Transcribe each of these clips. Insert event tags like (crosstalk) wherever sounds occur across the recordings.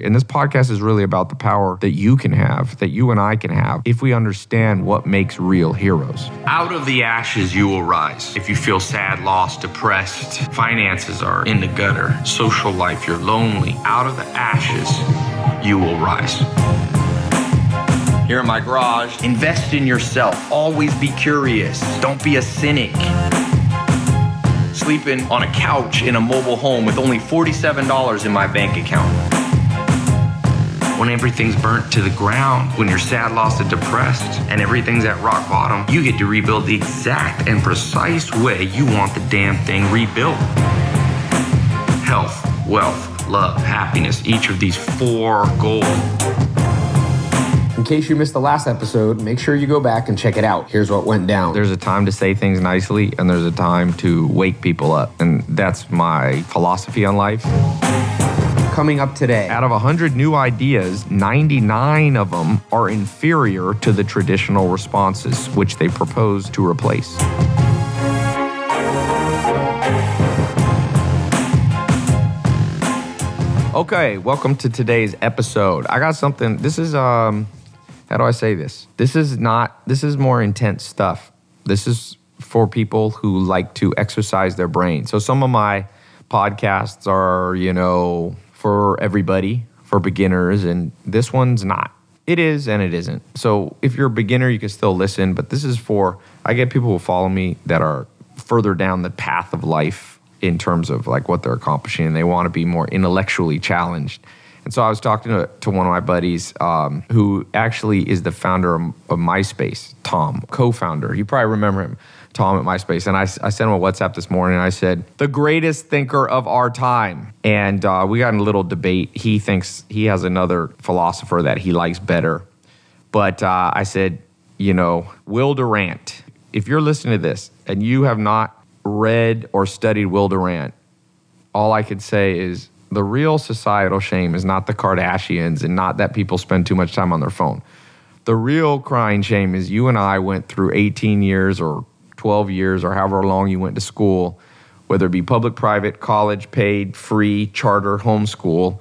And this podcast is really about the power that you can have, that you and I can have, if we understand what makes real heroes. Out of the ashes, you will rise. If you feel sad, lost, depressed, finances are in the gutter, social life, you're lonely, out of the ashes, you will rise. Here in my garage, invest in yourself. Always be curious. Don't be a cynic. Sleeping on a couch in a mobile home with only $47 in my bank account when everything's burnt to the ground, when you're sad, lost, and depressed, and everything's at rock bottom, you get to rebuild the exact and precise way you want the damn thing rebuilt. Health, wealth, love, happiness, each of these four goals. In case you missed the last episode, make sure you go back and check it out. Here's what went down. There's a time to say things nicely, and there's a time to wake people up. And that's my philosophy on life coming up today. Out of 100 new ideas, 99 of them are inferior to the traditional responses, which they propose to replace. Okay, welcome to today's episode. I got something. This is um how do I say this? This is not this is more intense stuff. This is for people who like to exercise their brain. So some of my podcasts are, you know, for everybody, for beginners, and this one's not. It is and it isn't. So if you're a beginner, you can still listen, but this is for, I get people who follow me that are further down the path of life in terms of like what they're accomplishing and they want to be more intellectually challenged. And so I was talking to, to one of my buddies um, who actually is the founder of, of MySpace, Tom, co founder. You probably remember him. Tom at MySpace, and I, I sent him a WhatsApp this morning. I said, "The greatest thinker of our time," and uh, we got in a little debate. He thinks he has another philosopher that he likes better, but uh, I said, you know, Will Durant. If you're listening to this and you have not read or studied Will Durant, all I could say is the real societal shame is not the Kardashians and not that people spend too much time on their phone. The real crying shame is you and I went through 18 years or 12 years or however long you went to school, whether it be public, private, college, paid, free, charter, homeschool,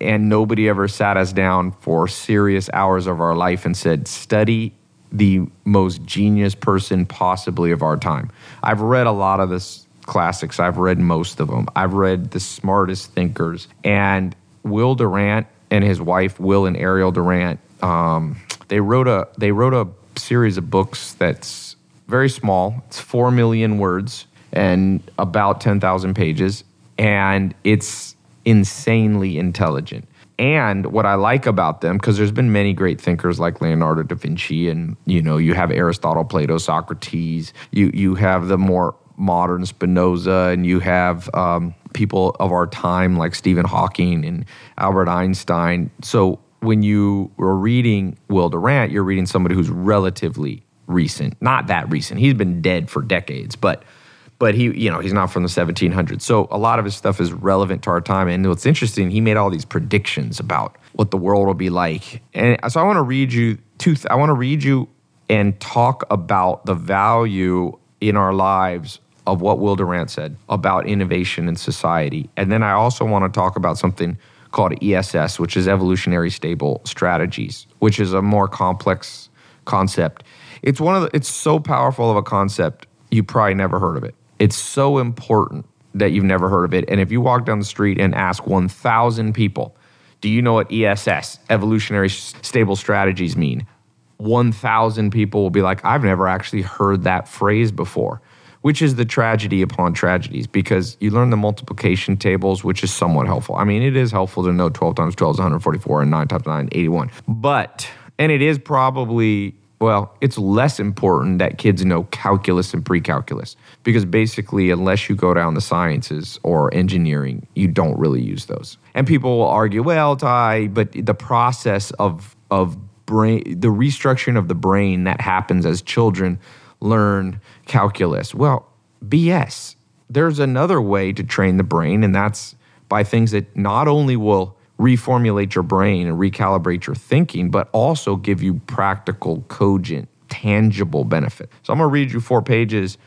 and nobody ever sat us down for serious hours of our life and said, study the most genius person possibly of our time. I've read a lot of this classics. I've read most of them. I've read the smartest thinkers. And Will Durant and his wife, Will and Ariel Durant, um, they wrote a they wrote a series of books that's very small. It's 4 million words and about 10,000 pages. And it's insanely intelligent. And what I like about them, because there's been many great thinkers like Leonardo da Vinci, and you know, you have Aristotle, Plato, Socrates, you you have the more modern Spinoza, and you have um, people of our time like Stephen Hawking and Albert Einstein. So when you were reading Will Durant, you're reading somebody who's relatively recent. Not that recent. He's been dead for decades, but but he, you know, he's not from the 1700s. So a lot of his stuff is relevant to our time. And what's interesting, he made all these predictions about what the world will be like. And so I want to read you two. Th- I want to read you and talk about the value in our lives of what Will Durant said about innovation in society. And then I also want to talk about something called ESS, which is evolutionary stable strategies, which is a more complex concept it's one of the, it's so powerful of a concept, you probably never heard of it. It's so important that you've never heard of it. And if you walk down the street and ask 1,000 people, do you know what ESS, evolutionary stable strategies, mean? 1,000 people will be like, I've never actually heard that phrase before, which is the tragedy upon tragedies because you learn the multiplication tables, which is somewhat helpful. I mean, it is helpful to know 12 times 12 is 144 and 9 times 9 is 81. But, and it is probably well, it's less important that kids know calculus and pre-calculus because basically, unless you go down the sciences or engineering, you don't really use those. And people will argue, well, Tai, but the process of of brain, the restructuring of the brain that happens as children learn calculus. Well, BS. There's another way to train the brain, and that's by things that not only will reformulate your brain and recalibrate your thinking, but also give you practical, cogent, tangible benefit. So I'm going to read you four pages.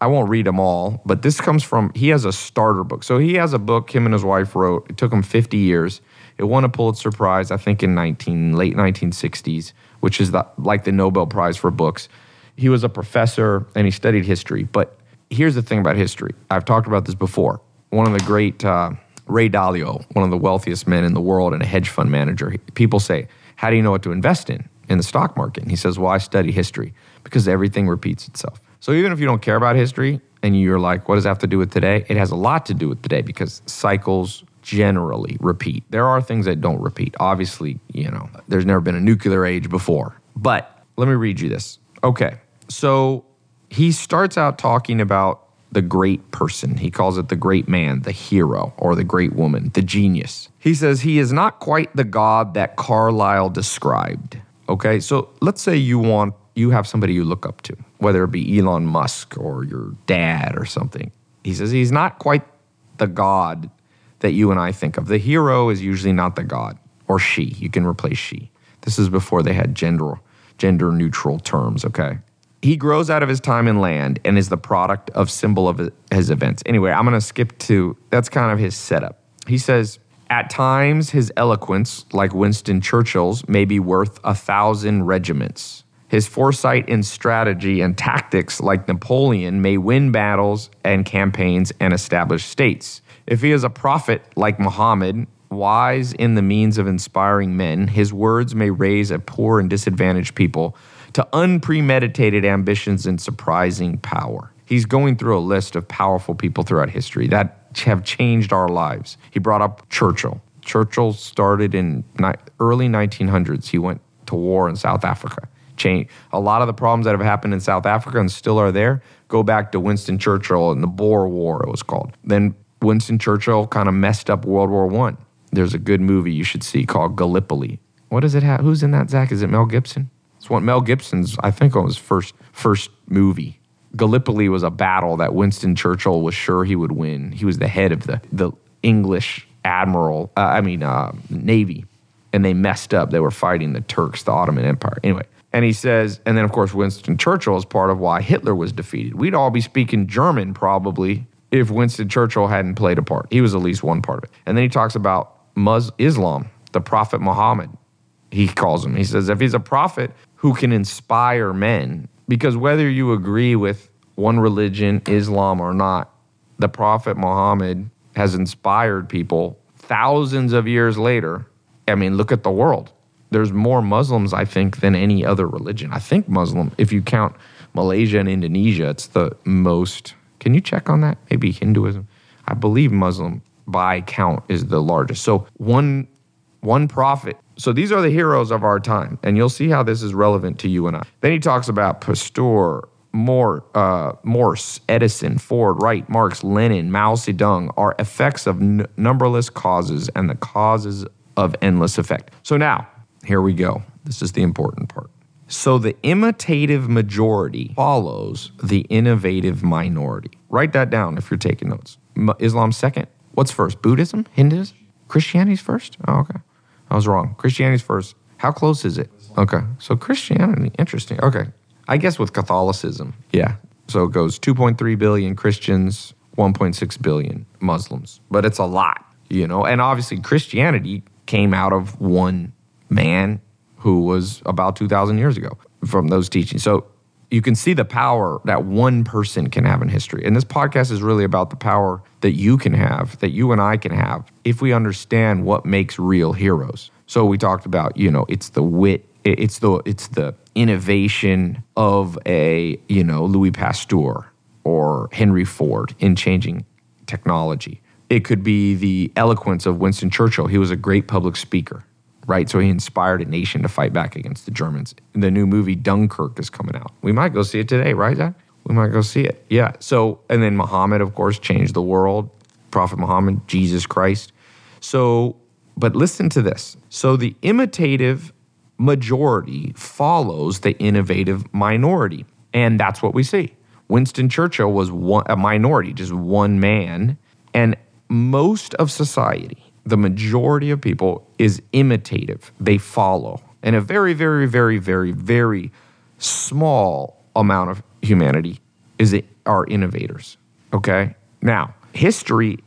I won't read them all, but this comes from, he has a starter book. So he has a book him and his wife wrote. It took him 50 years. It won a Pulitzer Prize, I think, in 19 late 1960s, which is the, like the Nobel Prize for books. He was a professor and he studied history. But here's the thing about history. I've talked about this before. One of the great uh, Ray Dalio, one of the wealthiest men in the world and a hedge fund manager. People say, "How do you know what to invest in in the stock market?" And he says, "Well, I study history because everything repeats itself." So even if you don't care about history and you're like, "What does that have to do with today?" It has a lot to do with today because cycles generally repeat. There are things that don't repeat. Obviously, you know, there's never been a nuclear age before. But let me read you this. Okay. So he starts out talking about the great person. He calls it the great man, the hero, or the great woman, the genius. He says he is not quite the God that Carlyle described. Okay, so let's say you want you have somebody you look up to, whether it be Elon Musk or your dad or something. He says he's not quite the God that you and I think of. The hero is usually not the God or she. You can replace she. This is before they had gender gender neutral terms, okay? He grows out of his time in land and is the product of symbol of his events. Anyway, I'm going to skip to that's kind of his setup. He says, at times, his eloquence, like Winston Churchill's, may be worth a thousand regiments. His foresight in strategy and tactics, like Napoleon, may win battles and campaigns and establish states. If he is a prophet like Muhammad, wise in the means of inspiring men, his words may raise a poor and disadvantaged people to unpremeditated ambitions and surprising power. He's going through a list of powerful people throughout history that have changed our lives. He brought up Churchill. Churchill started in early 1900s. He went to war in South Africa. Change a lot of the problems that have happened in South Africa and still are there. Go back to Winston Churchill and the Boer War. It was called. Then Winston Churchill kind of messed up World War One. There's a good movie you should see called Gallipoli. What does it have? Who's in that? Zach? Is it Mel Gibson? It's Mel Gibson's, I think, on his first first movie. Gallipoli was a battle that Winston Churchill was sure he would win. He was the head of the the English admiral, uh, I mean uh, navy, and they messed up. They were fighting the Turks, the Ottoman Empire. Anyway, and he says, and then of course Winston Churchill is part of why Hitler was defeated. We'd all be speaking German probably if Winston Churchill hadn't played a part. He was at least one part of it. And then he talks about Mus- Islam, the Prophet Muhammad. He calls him. He says if he's a prophet, who can inspire men. Because whether you agree with one religion, Islam or not, the Prophet Muhammad has inspired people thousands of years later. I mean, look at the world. There's more Muslims, I think, than any other religion. I think Muslim, if you count Malaysia and Indonesia, it's the most. Can you check on that? Maybe Hinduism. I believe Muslim by count is the largest. So one one prophet so these are the heroes of our time, and you'll see how this is relevant to you and I. Then he talks about Pasteur, Moore, uh, Morse, Edison, Ford, Wright, Marx, Lenin, Mao Zedong are effects of n- numberless causes and the causes of endless effect. So now, here we go. This is the important part. So the imitative majority follows the innovative minority. Write that down if you're taking notes. Islam second. What's first? Buddhism? Hinduism? Christianity's first? Oh, okay. I was wrong. Christianity's first. How close is it? Okay. So Christianity, interesting. Okay. I guess with Catholicism, yeah. So it goes 2.3 billion Christians, 1.6 billion Muslims. But it's a lot, you know. And obviously Christianity came out of one man who was about 2,000 years ago from those teachings. So you can see the power that one person can have in history. And this podcast is really about the power that you can have, that you and I can have, if we understand what makes real heroes. So we talked about, you know, it's the wit, it's the it's the innovation of a, you know, Louis Pasteur or Henry Ford in changing technology. It could be the eloquence of Winston Churchill. He was a great public speaker right? So he inspired a nation to fight back against the Germans. The new movie Dunkirk is coming out. We might go see it today, right, Zach? We might go see it. Yeah. So, and then Muhammad, of course, changed the world. Prophet Muhammad, Jesus Christ. So, but listen to this. So the imitative majority follows the innovative minority. And that's what we see. Winston Churchill was one, a minority, just one man. And most of society the majority of people is imitative. They follow. And a very, very, very, very, very small amount of humanity is it, are innovators. Okay? Now, history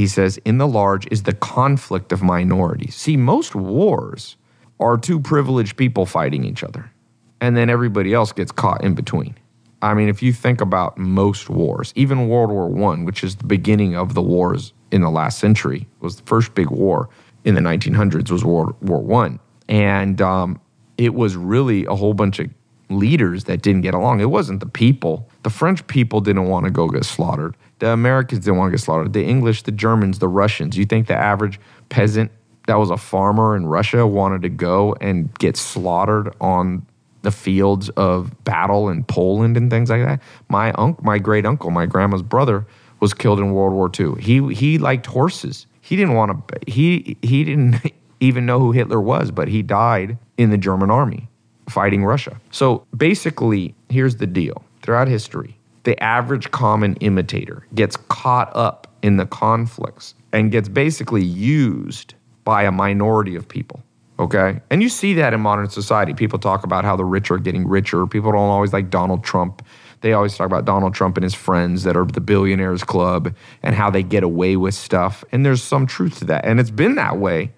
he says, in the large is the conflict of minorities. See, most wars are two privileged people fighting each other, and then everybody else gets caught in between. I mean, if you think about most wars, even World War One, which is the beginning of the wars in the last century, was the first big war in the 1900s was World War One, and um, it was really a whole bunch of leaders that didn't get along. It wasn't the people. The French people didn't want to go get slaughtered. The Americans didn't want to get slaughtered. The English, the Germans, the Russians. You think the average peasant that was a farmer in Russia wanted to go and get slaughtered on the fields of battle in Poland and things like that? My uncle, my great uncle, my grandma's brother was killed in World War II. He he liked horses. He didn't want to. He he didn't (laughs) even know who Hitler was, but he died in the German army fighting Russia. So basically, here's the deal throughout history, the average common imitator gets caught up in the conflicts and gets basically used by a minority of people. Okay. And you see that in modern society. People talk about how the rich are getting richer. People don't always like Donald Trump. They always talk about Donald Trump and his friends that are the billionaires club and how they get away with stuff. And there's some truth to that. And it's been that way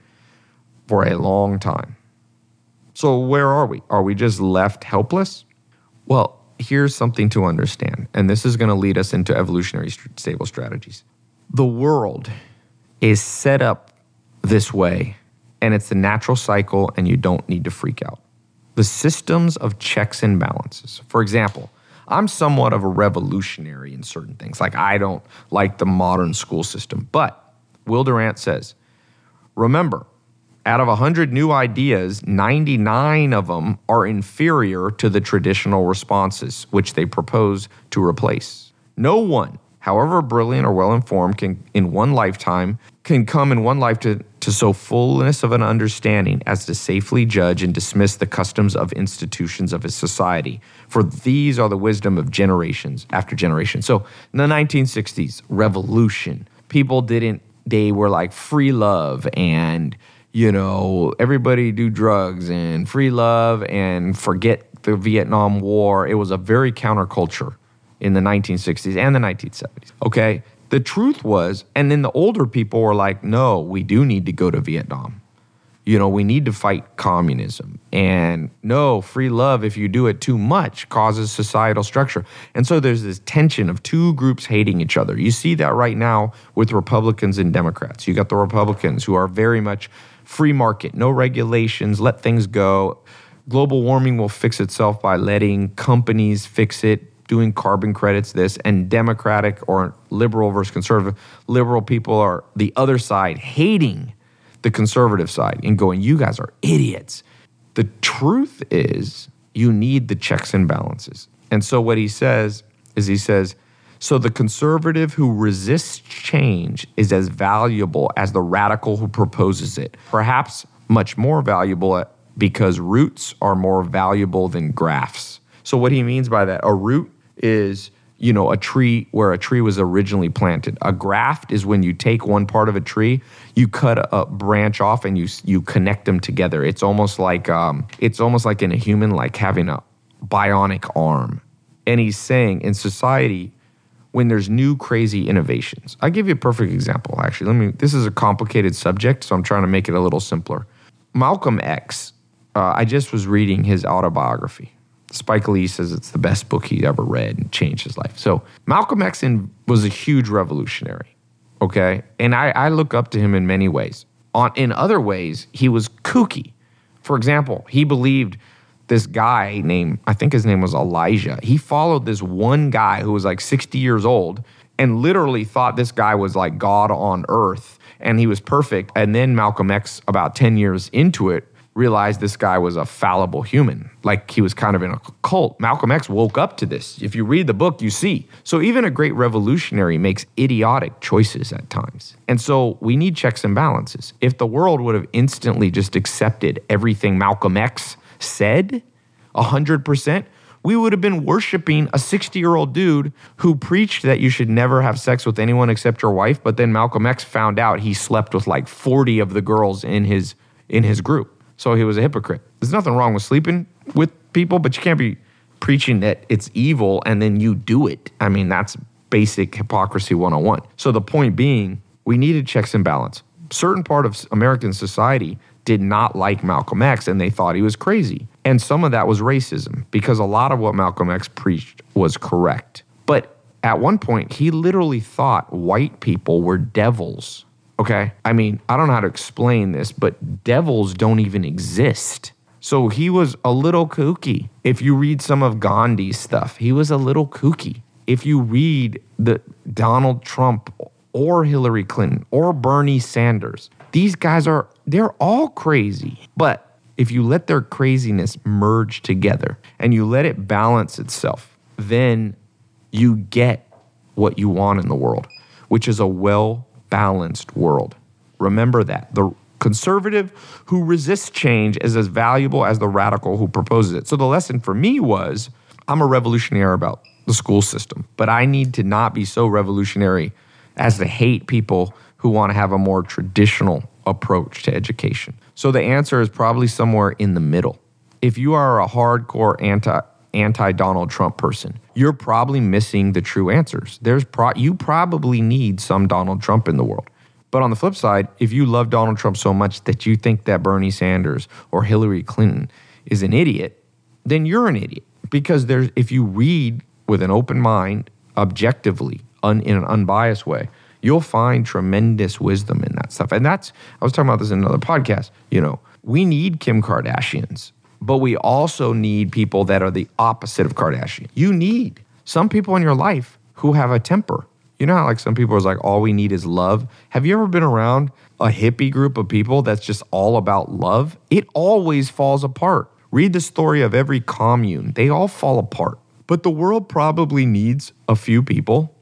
for a long time. So, where are we? Are we just left helpless? Well, here's something to understand, and this is going to lead us into evolutionary stable strategies. The world is set up this way, and it's a natural cycle, and you don't need to freak out. The systems of checks and balances. For example, I'm somewhat of a revolutionary in certain things. Like, I don't like the modern school system. But Will Durant says, remember, out of 100 new ideas, 99 of them are inferior to the traditional responses, which they propose to replace. No one, however brilliant or well informed, can in one lifetime can come in one life to, to so fullness of an understanding as to safely judge and dismiss the customs of institutions of a society. For these are the wisdom of generations after generation. So in the 1960s, revolution, people didn't, they were like free love and you know, everybody do drugs and free love and forget the Vietnam War. It was a very counterculture in the 1960s and the 1970s. Okay. The truth was, and then the older people were like, no, we do need to go to Vietnam. You know, we need to fight communism. And no, free love, if you do it too much, causes societal structure. And so there's this tension of two groups hating each other. You see that right now with Republicans and Democrats. You got the Republicans who are very much free market, no regulations, let things go. Global warming will fix itself by letting companies fix it, doing carbon credits, this, and Democratic or liberal versus conservative. Liberal people are the other side hating the conservative side and going, you guys are idiots. The truth is, you need the checks and balances. And so what he says is he says, so the conservative who resists change is as valuable as the radical who proposes it. Perhaps much more valuable uh, because roots are more valuable than grafts. So what he means by that, a root is you know a tree where a tree was originally planted. A graft is when you take one part of a tree, you cut a branch off and you you connect them together. It's almost like um, it's almost like in a human like having a bionic arm. And he's saying in society when there's new crazy innovations. I'll give you a perfect example, actually. Let me, this is a complicated subject, so I'm trying to make it a little simpler. Malcolm X, uh, I just was reading his autobiography. Spike Lee says it's the best book he ever read and changed his life. So Malcolm X was a huge revolutionary, okay? And I, I look up to him in many ways. On, in other ways, he was kooky. For example, he believed – this guy named, I think his name was Elijah. He followed this one guy who was like 60 years old and literally thought this guy was like God on earth and he was perfect. And then Malcolm X, about 10 years into it, realized this guy was a fallible human, like he was kind of in a cult. Malcolm X woke up to this. If you read the book, you see. So even a great revolutionary makes idiotic choices at times. And so we need checks and balances. If the world would have instantly just accepted everything Malcolm X said 100%, we would have been worshiping a 60 year old dude who preached that you should never have sex with anyone except your wife. But then Malcolm X found out he slept with like 40 of the girls in his in his group. So he was a hypocrite. There's nothing wrong with sleeping with people, but you can't be preaching that it's evil and then you do it. I mean, that's basic hypocrisy 101. So the point being, we needed checks and balance. Certain part of American society did not like Malcolm X and they thought he was crazy. And some of that was racism because a lot of what Malcolm X preached was correct. But at one point, he literally thought white people were devils. Okay. I mean, I don't know how to explain this, but devils don't even exist. So he was a little kooky. If you read some of Gandhi's stuff, he was a little kooky. If you read the Donald Trump or Hillary Clinton or Bernie Sanders, these guys are they're all crazy. But if you let their craziness merge together and you let it balance itself, then you get what you want in the world, which is a well balanced world. Remember that. The conservative who resists change is as valuable as the radical who proposes it. So the lesson for me was I'm a revolutionary about the school system, but I need to not be so revolutionary as to hate people who want to have a more traditional approach to education. So the answer is probably somewhere in the middle. If you are a hardcore anti anti Donald Trump person, you're probably missing the true answers. There's pro- you probably need some Donald Trump in the world. But on the flip side, if you love Donald Trump so much that you think that Bernie Sanders or Hillary Clinton is an idiot, then you're an idiot because there's if you read with an open mind, objectively, un, in an unbiased way, you'll find tremendous wisdom in that stuff. And that's I was talking about this in another podcast. You know, we need Kim Kardashians but we also need people that are the opposite of Kardashian. You need some people in your life who have a temper. You know how like some people are like, all we need is love. Have you ever been around a hippie group of people that's just all about love? It always falls apart. Read the story of every commune. They all fall apart. But the world probably needs a few people,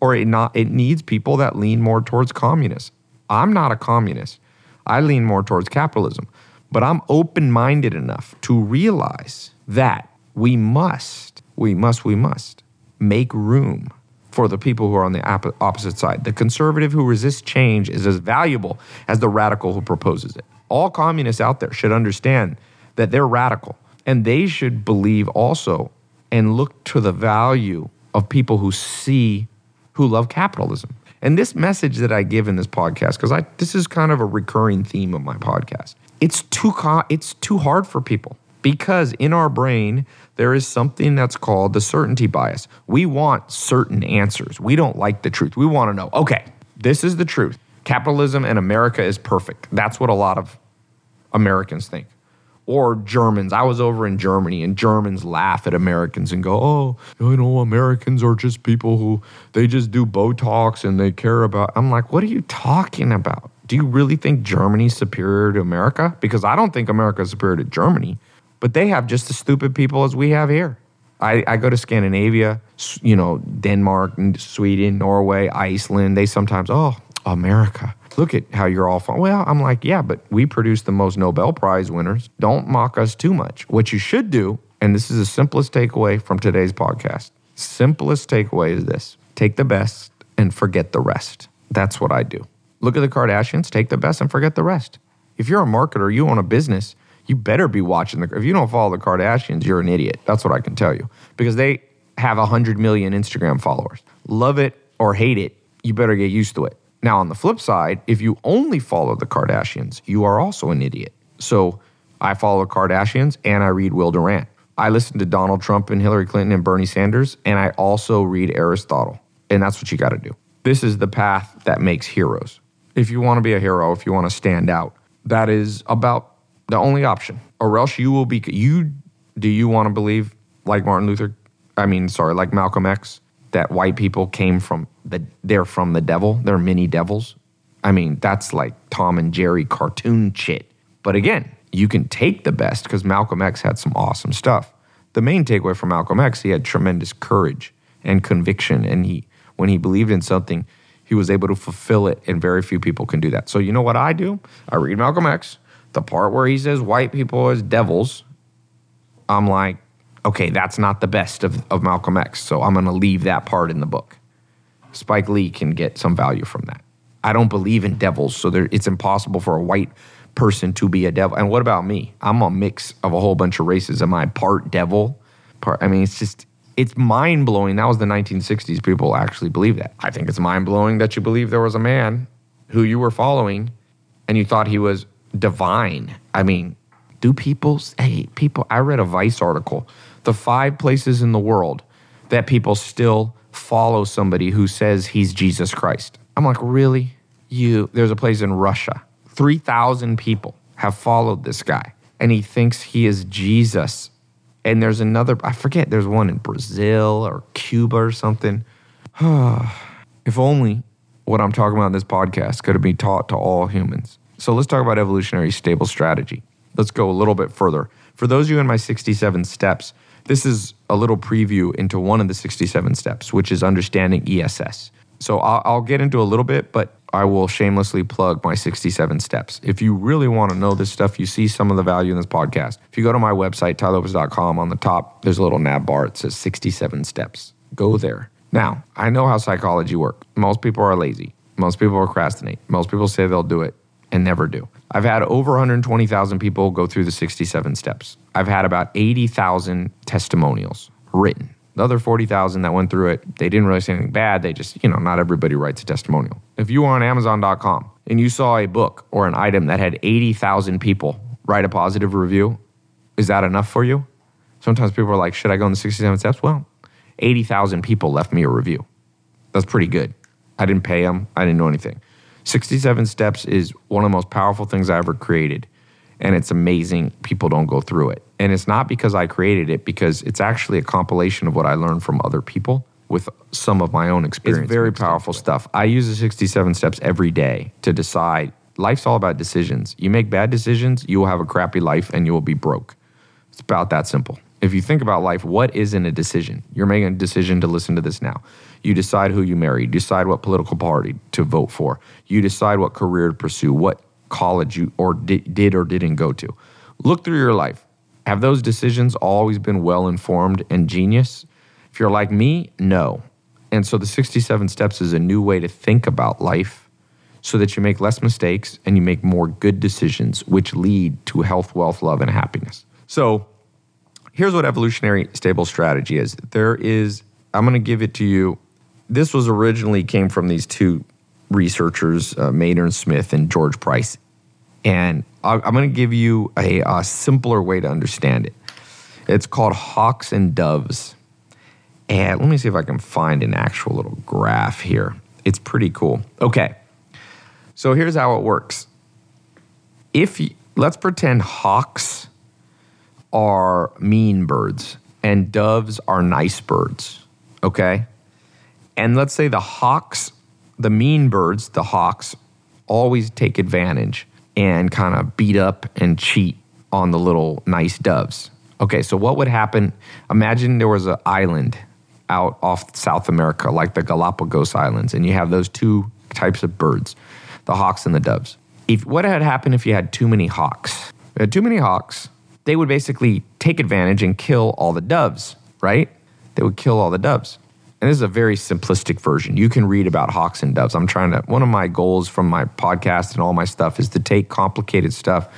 or it not it needs people that lean more towards communists. I'm not a communist. I lean more towards capitalism. But I'm open minded enough to realize that we must, we must, we must make room for the people who are on the opposite side. The conservative who resists change is as valuable as the radical who proposes it. All communists out there should understand that they're radical and they should believe also and look to the value of people who see, who love capitalism. And this message that I give in this podcast, because I this is kind of a recurring theme of my podcast it's too it's too hard for people because in our brain there is something that's called the certainty bias. We want certain answers. We don't like the truth. We want to know, okay, this is the truth. Capitalism and America is perfect. That's what a lot of Americans think. Or Germans. I was over in Germany and Germans laugh at Americans and go, oh, you know, Americans are just people who they just do Botox and they care about. I'm like, what are you talking about? Do you really think Germany's superior to America? Because I don't think America is superior to Germany, but they have just as stupid people as we have here. I, I go to Scandinavia, you know, Denmark, Sweden, Norway, Iceland. They sometimes, oh, America. Look at how you're all fun. Well, I'm like, yeah, but we produce the most Nobel Prize winners. Don't mock us too much. What you should do, and this is the simplest takeaway from today's podcast simplest takeaway is this take the best and forget the rest. That's what I do. Look at the Kardashians, take the best and forget the rest. If you're a marketer, you own a business, you better be watching the. If you don't follow the Kardashians, you're an idiot. That's what I can tell you because they have 100 million Instagram followers. Love it or hate it, you better get used to it. Now, on the flip side, if you only follow the Kardashians, you are also an idiot. So I follow the Kardashians and I read Will Durant. I listen to Donald Trump and Hillary Clinton and Bernie Sanders, and I also read Aristotle. And that's what you got to do. This is the path that makes heroes if you want to be a hero, if you want to stand out, that is about the only option. Or else you will be you do you want to believe like Martin Luther I mean, sorry, like Malcolm X that white people came from the they're from the devil, they're mini devils. I mean, that's like Tom and Jerry cartoon shit. But again, you can take the best because Malcolm X had some awesome stuff. The main takeaway from Malcolm X, he had tremendous courage and conviction and he when he believed in something, he was able to fulfill it, and very few people can do that. So, you know what I do? I read Malcolm X, the part where he says white people as devils. I'm like, okay, that's not the best of, of Malcolm X. So I'm going to leave that part in the book. Spike Lee can get some value from that. I don't believe in devils, so there, it's impossible for a white person to be a devil. And what about me? I'm a mix of a whole bunch of races. Am I part devil? Part. I mean, it's just it's mind blowing. That was the 1960s. People actually believe that. I think it's mind blowing that you believe there was a man who you were following and you thought he was divine. I mean, do people, hey, people, I read a Vice article, the five places in the world that people still follow somebody who says he's Jesus Christ. I'm like, really? You, there's a place in Russia. 3,000 people have followed this guy and he thinks he is Jesus. And there's another, I forget, there's one in Brazil or Cuba or something. (sighs) if only what I'm talking about in this podcast could have been taught to all humans. So let's talk about evolutionary stable strategy. Let's go a little bit further. For those of you in my 67 steps, this is a little preview into one of the 67 steps, which is understanding ESS. So I'll, I'll, get into a little bit, but I will shamelessly plug my 67 steps. If you really want to know this stuff, you see some of the value in this podcast. If you go to my website, tailopez.com, on the top, there's a little nav bar. It says 67 steps. Go there. Now, I know how psychology works. Most people are lazy. Most people procrastinate. Most people say they'll do it and never do. I've had over 120,000 people go through the 67 steps. I've had about 80,000 testimonials written. The other 40,000 that went through it, they didn't really say anything bad. They just, you know, not everybody writes a testimonial. If you were on Amazon.com and you saw a book or an item that had 80,000 people write a positive review, is that enough for you? Sometimes people are like, should I go in the 67 steps? Well, 80,000 people left me a review. That's pretty good. I didn't pay them, I didn't know anything. 67 Steps is one of the most powerful things I ever created. And it's amazing people don't go through it. And it's not because I created it, because it's actually a compilation of what I learned from other people with some of my own experience. It's very powerful stuff. I use the 67 steps every day to decide. Life's all about decisions. You make bad decisions, you will have a crappy life and you will be broke. It's about that simple if you think about life, what isn't a decision? You're making a decision to listen to this now. You decide who you marry, you decide what political party to vote for, you decide what career to pursue, what college you or did or didn't go to. Look through your life. Have those decisions always been well informed and genius? If you're like me, no. And so the 67 steps is a new way to think about life so that you make less mistakes and you make more good decisions, which lead to health, wealth, love, and happiness. So, here's what evolutionary stable strategy is there is i'm going to give it to you this was originally came from these two researchers uh, maynard smith and george price. And i'm going to give you a, a simpler way to understand it. It's called hawks and doves. And let me see if i can find an actual little graph here. It's pretty cool. Okay. So here's how it works. If you, let's pretend hawks are mean birds and doves are nice birds. Okay? And let's say the hawks, the mean birds, the hawks, always take advantage and kind of beat up and cheat on the little nice doves. Okay, so what would happen? Imagine there was an island out off South America, like the Galapagos Islands, and you have those two types of birds, the hawks and the doves. If what had happened if you had too many hawks? Too many hawks, they would basically take advantage and kill all the doves, right? They would kill all the doves. And this is a very simplistic version. You can read about hawks and doves. I'm trying to, one of my goals from my podcast and all my stuff is to take complicated stuff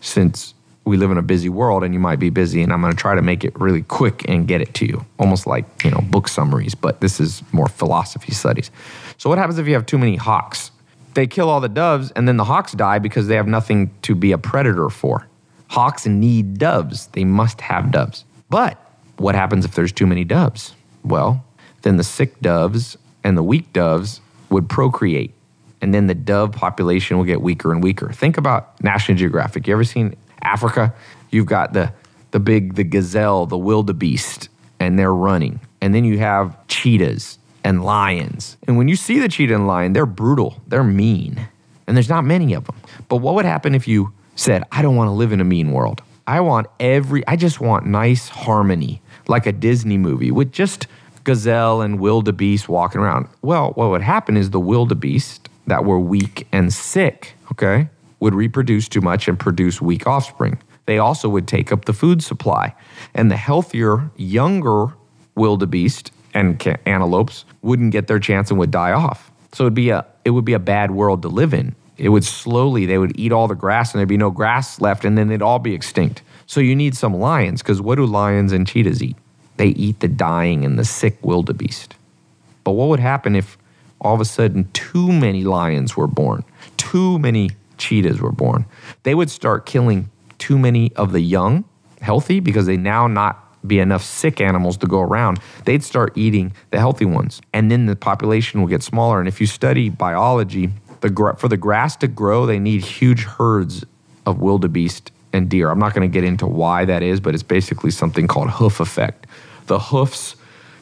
since we live in a busy world and you might be busy and I'm going to try to make it really quick and get it to you. Almost like, you know, book summaries, but this is more philosophy studies. So what happens if you have too many hawks? They kill all the doves and then the hawks die because they have nothing to be a predator for. Hawks need doves. They must have doves. But what happens if there's too many doves? Well, then the sick doves and the weak doves would procreate. And then the dove population will get weaker and weaker. Think about National Geographic. You ever seen Africa? You've got the the big the gazelle, the wildebeest, and they're running. And then you have cheetahs and lions. And when you see the cheetah and lion, they're brutal, they're mean. And there's not many of them. But what would happen if you said, I don't want to live in a mean world. I want every, I just want nice harmony, like a Disney movie with just gazelle and wildebeest walking around. Well, what would happen is the wildebeest that were weak and sick, okay, would reproduce too much and produce weak offspring. They also would take up the food supply. And the healthier, younger wildebeest and antelopes wouldn't get their chance and would die off. So it'd be a it would be a bad world to live in it would slowly, they would eat all the grass and there'd be no grass left and then they'd all be extinct. So you need some lions because what do lions and cheetahs eat? They eat the dying and the sick wildebeest. But what would happen if all of a sudden too many lions were born, too many cheetahs were born, they would start killing too many of the young, healthy, because they now not be enough sick animals to go around. They'd start eating the healthy ones, and then the population will get smaller. And if you study biology, the for the grass to grow, they need huge herds of wildebeest and deer. I'm not going to get into why that is, but it's basically something called hoof effect. The hoofs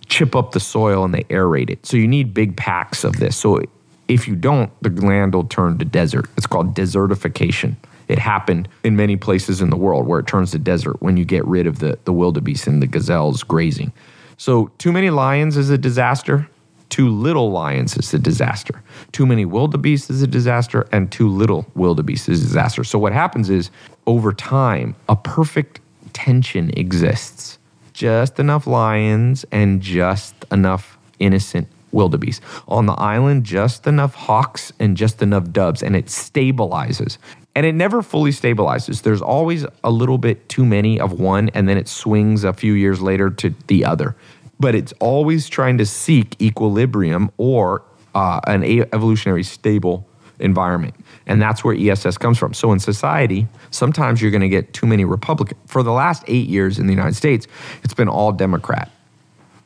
chip up the soil and they aerate it. So you need big packs of this. So if you don't, the land will turn to desert. It's called desertification. It happened in many places in the world where it turns to desert when you get rid of the, the wildebeest and the gazelles grazing. So too many lions is a disaster. Too little lions is a disaster. Too many wildebeest is a disaster, and too little wildebeest is a disaster. So what happens is over time, a perfect tension exists. Just enough lions and just enough innocent wildebeest. On the island, just enough hawks and just enough doves, and it stabilizes. And it never fully stabilizes. There's always a little bit too many of one, and then it swings a few years later to the other. But it's always trying to seek equilibrium or uh, an evolutionary stable environment. And that's where ESS comes from. So in society, sometimes you're going to get too many Republican. For the last eight years in the United States, it's been all Democrat.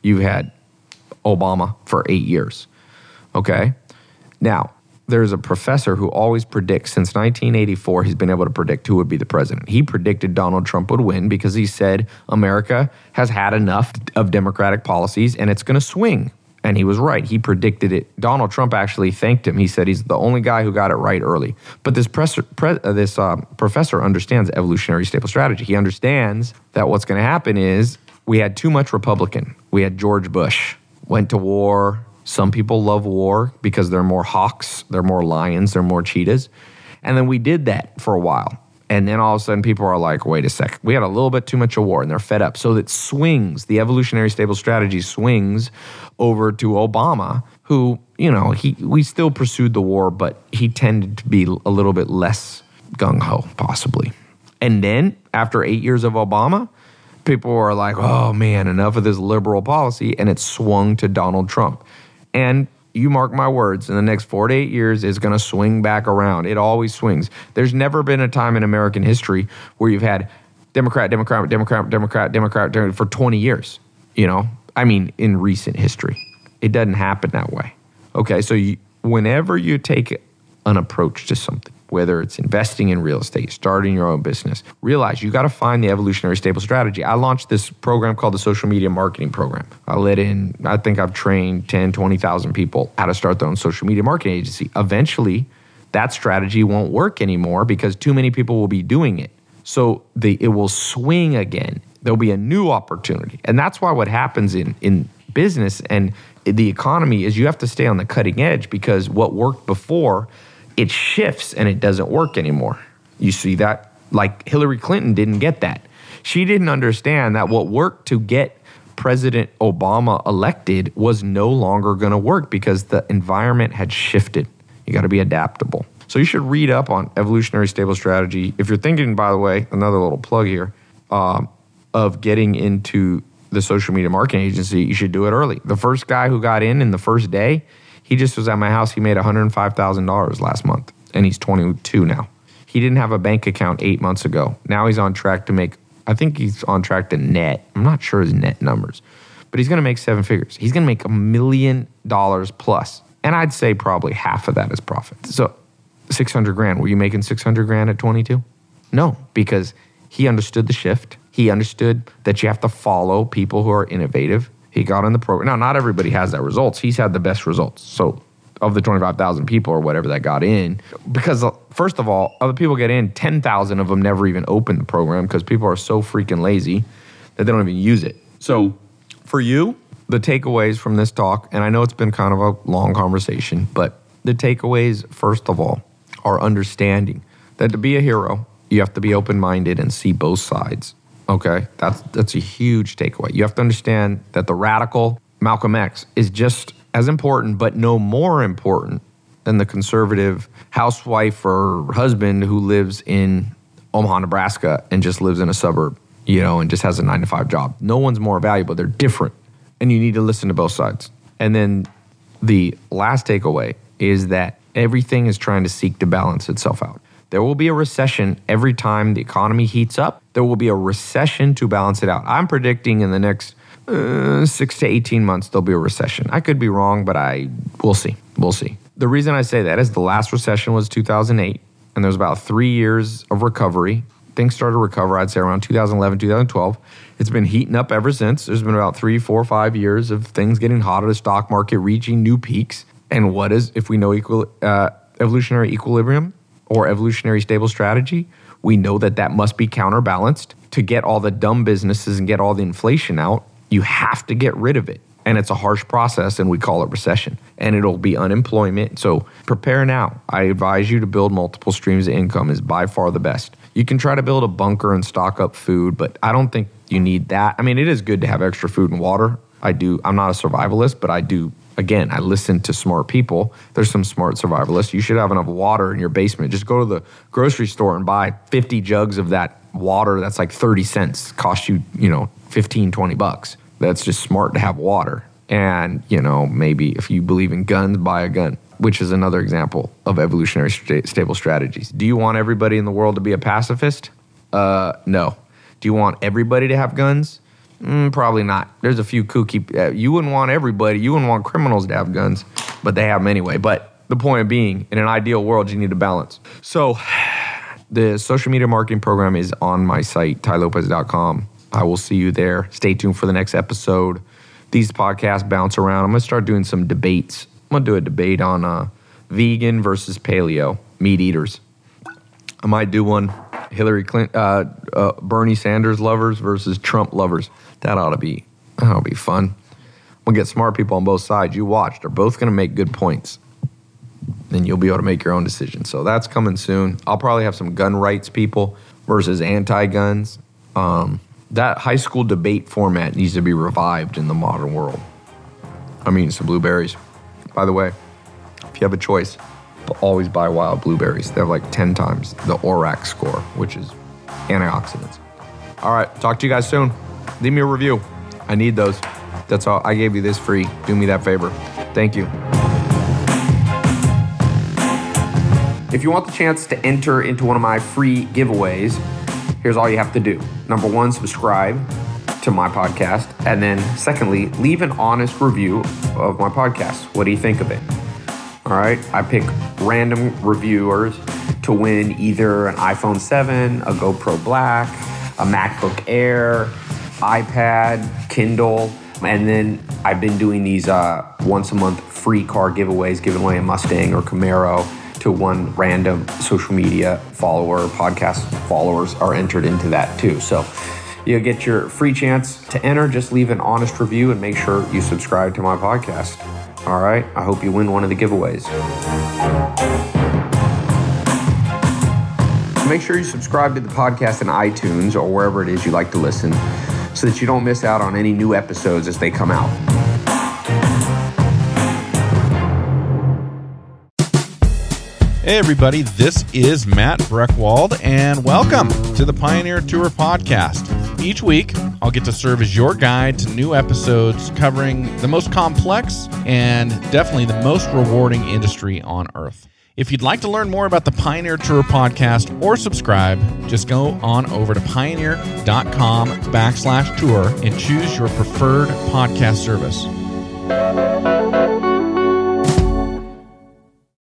You've had Obama for eight years. Okay. Now, there's a professor who always predicts since 1984 he's been able to predict who would be the president. He predicted Donald Trump would win because he said America has had enough of democratic policies and it's going to swing. And he was right. He predicted it. Donald Trump actually thanked him. He said he's the only guy who got it right early. But this, pre, uh, this uh, professor understands evolutionary stable strategy. He understands that what's going to happen is we had too much Republican. We had George Bush went to war, some people love war because they're more hawks, they're more lions, they're more cheetahs. And then we did that for a while. And then all of a sudden, people are like, wait a sec, we had a little bit too much of war and they're fed up. So it swings, the evolutionary stable strategy swings over to Obama, who, you know, he, we still pursued the war, but he tended to be a little bit less gung ho, possibly. And then after eight years of Obama, people were like, oh man, enough of this liberal policy. And it swung to Donald Trump. And you mark my words, in the next four to eight years, is going to swing back around. It always swings. There's never been a time in American history where you've had Democrat, Democrat, Democrat, Democrat, Democrat for 20 years. You know, I mean, in recent history, it doesn't happen that way. Okay, so you, whenever you take an approach to something, whether it's investing in real estate, starting your own business, realize you got to find the evolutionary stable strategy. I launched this program called the Social Media Marketing Program. I let in, I think I've trained 10, 20,000 people how to start their own social media marketing agency. Eventually, that strategy won't work anymore because too many people will be doing it. So the, it will swing again. There'll be a new opportunity. And that's why what happens in, in business and the economy is you have to stay on the cutting edge because what worked before it shifts and it doesn't work anymore. You see that? Like Hillary Clinton didn't get that. She didn't understand that what worked to get President Obama elected was no longer going to work because the environment had shifted. You got to be adaptable. So you should read up on evolutionary stable strategy. If you're thinking, by the way, another little plug here, um, of getting into the social media marketing agency, you should do it early. The first guy who got in in the first day, he just was at my house. He made $105,000 last month, and he's 22 now. He didn't have a bank account eight months ago. Now he's on track to make, I think he's on track to net. I'm not sure his net numbers, but he's going to make seven figures. He's going to make a million dollars plus. And I'd say probably half of that is profit. So 600 grand. Were you making 600 grand at 22? No, because he understood the shift. He understood that you have to follow people who are innovative. He got in the program. Now, not everybody has that results. He's had the best results. So, of the 25,000 people or whatever that got in, because uh, first of all, other people get in, 10,000 of them never even open the program because people are so freaking lazy that they don't even use it. So, for you, the takeaways from this talk, and I know it's been kind of a long conversation, but the takeaways, first of all, are understanding that to be a hero, you have to be open minded and see both sides. Okay, that's that's a huge takeaway. You have to understand that the radical Malcolm X is just as important, but no more important than the conservative housewife or husband who lives in Omaha, Nebraska, and just lives in a suburb, you know, and just has a nine to five job. No one's more valuable. They're different, and you need to listen to both sides. And then the last takeaway is that Everything is trying to seek to balance itself out. There will be a recession every time the economy heats up. There will be a recession to balance it out. I'm predicting in the next uh, six to 18 months, there'll be a recession. I could be wrong, but I we'll see. We'll see. The reason I say that is the last recession was 2008, and there's about three years of recovery. Things started to recover, I'd say around 2011, 2012. It's been heating up ever since. There's been about three, four, five years of things getting hotter, the stock market reaching new peaks. And what is, if we know equal, uh, evolutionary equilibrium or evolutionary stable strategy, we know that that must be counterbalanced to get all the dumb businesses and get all the inflation out. You have to get rid of it. And it's a harsh process, and we call it recession. And it'll be unemployment. So prepare now. I advise you to build multiple streams of income is by far the best. You can try to build a bunker and stock up food, but I don't think you need that. I mean, it is good to have extra food and water. I do. I'm not a survivalist, but I do. Again, I listen to smart people. There's some smart survivalists. You should have enough water in your basement. Just go to the grocery store and buy 50 jugs of that water that's like 30 cents. Cost you, you know, 15, 20 bucks. That's just smart to have water. And, you know, maybe if you believe in guns, buy a gun, which is another example of evolutionary sta- stable strategies. Do you want everybody in the world to be a pacifist? Uh, no. Do you want everybody to have guns? Mm, probably not. There's a few kooky. Uh, you wouldn't want everybody. You wouldn't want criminals to have guns, but they have them anyway. But the point being, in an ideal world, you need a balance. So, (sighs) the social media marketing program is on my site, tailopez.com. I will see you there. Stay tuned for the next episode. These podcasts bounce around. I'm gonna start doing some debates. I'm gonna do a debate on uh, vegan versus paleo meat eaters. I might do one Hillary Clinton, uh, uh, Bernie Sanders lovers versus Trump lovers. That ought to be that'll be fun. We'll get smart people on both sides. You watch; they're both going to make good points, and you'll be able to make your own decision. So that's coming soon. I'll probably have some gun rights people versus anti-guns. Um, that high school debate format needs to be revived in the modern world. I'm eating some blueberries. By the way, if you have a choice, always buy wild blueberries. They have like 10 times the ORAC score, which is antioxidants. All right, talk to you guys soon. Leave me a review. I need those. That's all. I gave you this free. Do me that favor. Thank you. If you want the chance to enter into one of my free giveaways, here's all you have to do. Number one, subscribe to my podcast. And then, secondly, leave an honest review of my podcast. What do you think of it? All right. I pick random reviewers to win either an iPhone 7, a GoPro Black, a MacBook Air, iPad, Kindle. And then I've been doing these uh, once a month free car giveaways, giving away a Mustang or Camaro to one random social media follower, podcast followers are entered into that too. So you'll get your free chance to enter. Just leave an honest review and make sure you subscribe to my podcast. All right. I hope you win one of the giveaways. Make sure you subscribe to the podcast in iTunes or wherever it is you like to listen so that you don't miss out on any new episodes as they come out. Hey, everybody, this is Matt Breckwald, and welcome to the Pioneer Tour podcast. Each week, I'll get to serve as your guide to new episodes covering the most complex and definitely the most rewarding industry on earth. If you'd like to learn more about the Pioneer Tour podcast or subscribe, just go on over to pioneer.com backslash tour and choose your preferred podcast service.